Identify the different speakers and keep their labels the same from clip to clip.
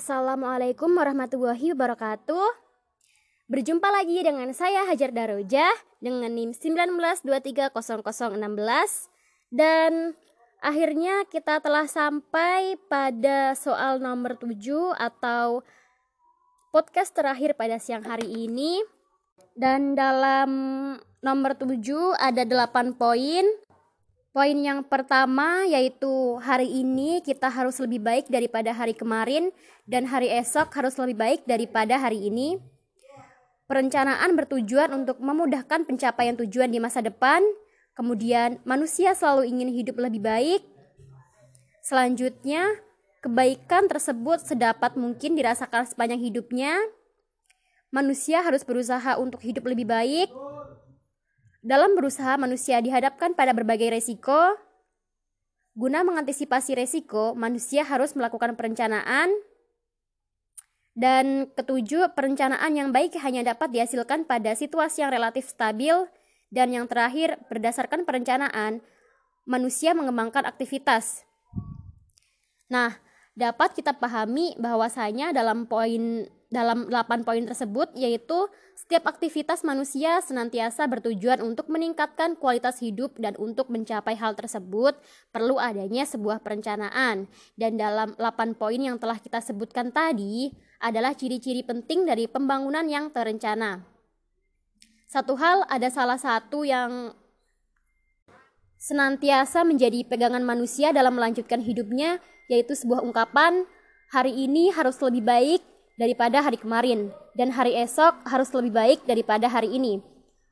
Speaker 1: Assalamualaikum warahmatullahi wabarakatuh. Berjumpa lagi dengan saya Hajar Daroja dengan NIM 19230016 dan akhirnya kita telah sampai pada soal nomor 7 atau podcast terakhir pada siang hari ini. Dan dalam nomor 7 ada 8 poin Poin yang pertama yaitu hari ini kita harus lebih baik daripada hari kemarin dan hari esok harus lebih baik daripada hari ini. Perencanaan bertujuan untuk memudahkan pencapaian tujuan di masa depan. Kemudian, manusia selalu ingin hidup lebih baik. Selanjutnya, kebaikan tersebut sedapat mungkin dirasakan sepanjang hidupnya. Manusia harus berusaha untuk hidup lebih baik dalam berusaha, manusia dihadapkan pada berbagai resiko. Guna mengantisipasi resiko, manusia harus melakukan perencanaan. Dan ketujuh, perencanaan yang baik hanya dapat dihasilkan pada situasi yang relatif stabil. Dan yang terakhir, berdasarkan perencanaan, manusia mengembangkan aktivitas. Nah, dapat kita pahami bahwasanya dalam poin dalam 8 poin tersebut yaitu setiap aktivitas manusia senantiasa bertujuan untuk meningkatkan kualitas hidup dan untuk mencapai hal tersebut perlu adanya sebuah perencanaan. Dan dalam 8 poin yang telah kita sebutkan tadi adalah ciri-ciri penting dari pembangunan yang terencana. Satu hal ada salah satu yang senantiasa menjadi pegangan manusia dalam melanjutkan hidupnya yaitu sebuah ungkapan hari ini harus lebih baik daripada hari kemarin, dan hari esok harus lebih baik daripada hari ini.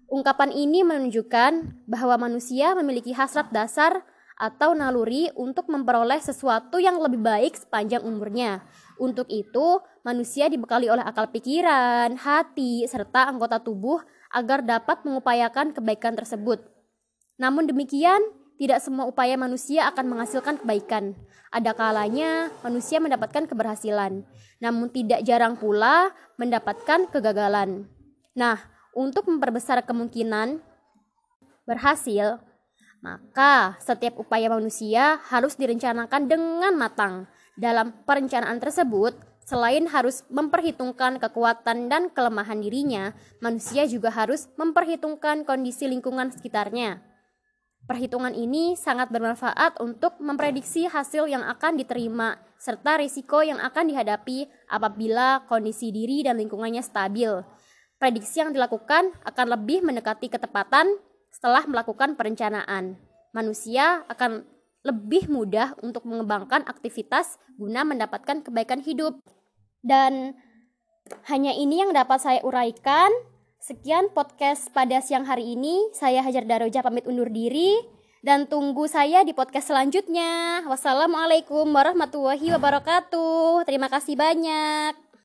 Speaker 1: Ungkapan ini menunjukkan bahwa manusia memiliki hasrat dasar atau naluri untuk memperoleh sesuatu yang lebih baik sepanjang umurnya. Untuk itu, manusia dibekali oleh akal pikiran, hati, serta anggota tubuh agar dapat mengupayakan kebaikan tersebut. Namun demikian, tidak semua upaya manusia akan menghasilkan kebaikan. Ada kalanya manusia mendapatkan keberhasilan, namun tidak jarang pula mendapatkan kegagalan. Nah, untuk memperbesar kemungkinan berhasil, maka setiap upaya manusia harus direncanakan dengan matang. Dalam perencanaan tersebut, selain harus memperhitungkan kekuatan dan kelemahan dirinya, manusia juga harus memperhitungkan kondisi lingkungan sekitarnya. Perhitungan ini sangat bermanfaat untuk memprediksi hasil yang akan diterima serta risiko yang akan dihadapi apabila kondisi diri dan lingkungannya stabil. Prediksi yang dilakukan akan lebih mendekati ketepatan setelah melakukan perencanaan. Manusia akan lebih mudah untuk mengembangkan aktivitas guna mendapatkan kebaikan hidup. Dan hanya ini yang dapat saya uraikan. Sekian podcast pada siang hari ini. Saya Hajar Daroja pamit undur diri dan tunggu saya di podcast selanjutnya. Wassalamualaikum warahmatullahi wabarakatuh. Terima kasih banyak.